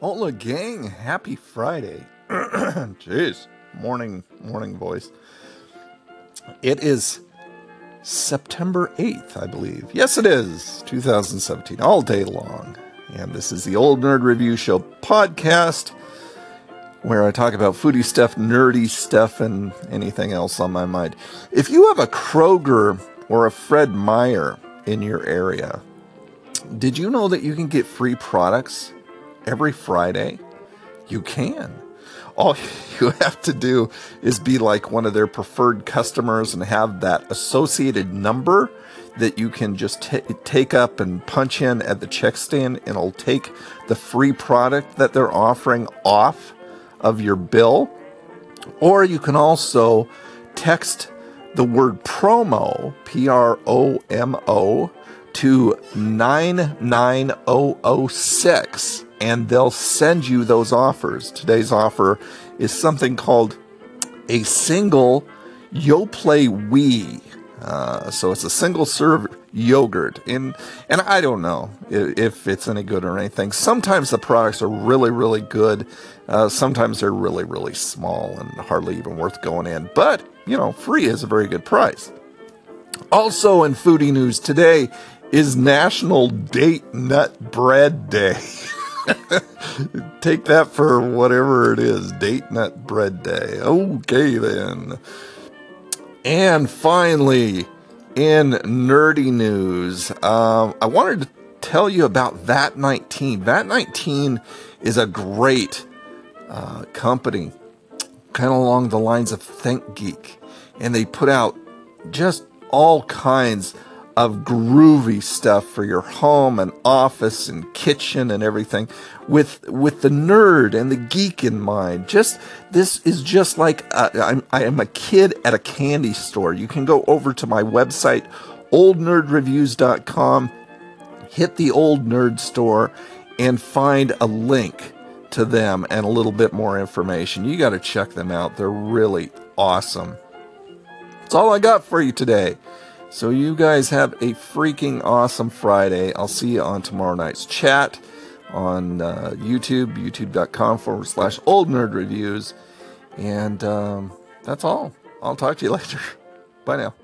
Hola, gang! Happy Friday. Jeez, morning, morning voice. It is September 8th, I believe. Yes, it is 2017, all day long. And this is the Old Nerd Review Show podcast where I talk about foodie stuff, nerdy stuff, and anything else on my mind. If you have a Kroger or a Fred Meyer in your area, did you know that you can get free products every Friday? You can. All you have to do is be like one of their preferred customers and have that associated number that you can just t- take up and punch in at the check stand, and it'll take the free product that they're offering off of your bill. Or you can also text the word promo, P R O M O, to 99006 and they'll send you those offers. Today's offer is something called a single Yoplait Oui. Uh, so it's a single serve yogurt, and and I don't know if it's any good or anything. Sometimes the products are really really good. Uh, sometimes they're really really small and hardly even worth going in. But you know, free is a very good price. Also in foodie news today is National Date Nut Bread Day. Take that for whatever it is. Date Nut Bread Day. Okay, then. And finally, in nerdy news, um, I wanted to tell you about VAT 19. VAT 19 is a great uh, company, kind of along the lines of ThinkGeek, and they put out just all kinds of groovy stuff for your home and office and kitchen and everything with with the nerd and the geek in mind. Just this is just like a, I'm, I am a kid at a candy store. You can go over to my website oldnerdreviews.com hit the old nerd store and find a link to them and a little bit more information. You got to check them out. They're really awesome. That's all i got for you today so you guys have a freaking awesome Friday. I'll see you on tomorrow night's chat on uh, YouTube, youtube.com forward slash old nerd reviews. And um, that's all. I'll talk to you later. Bye now.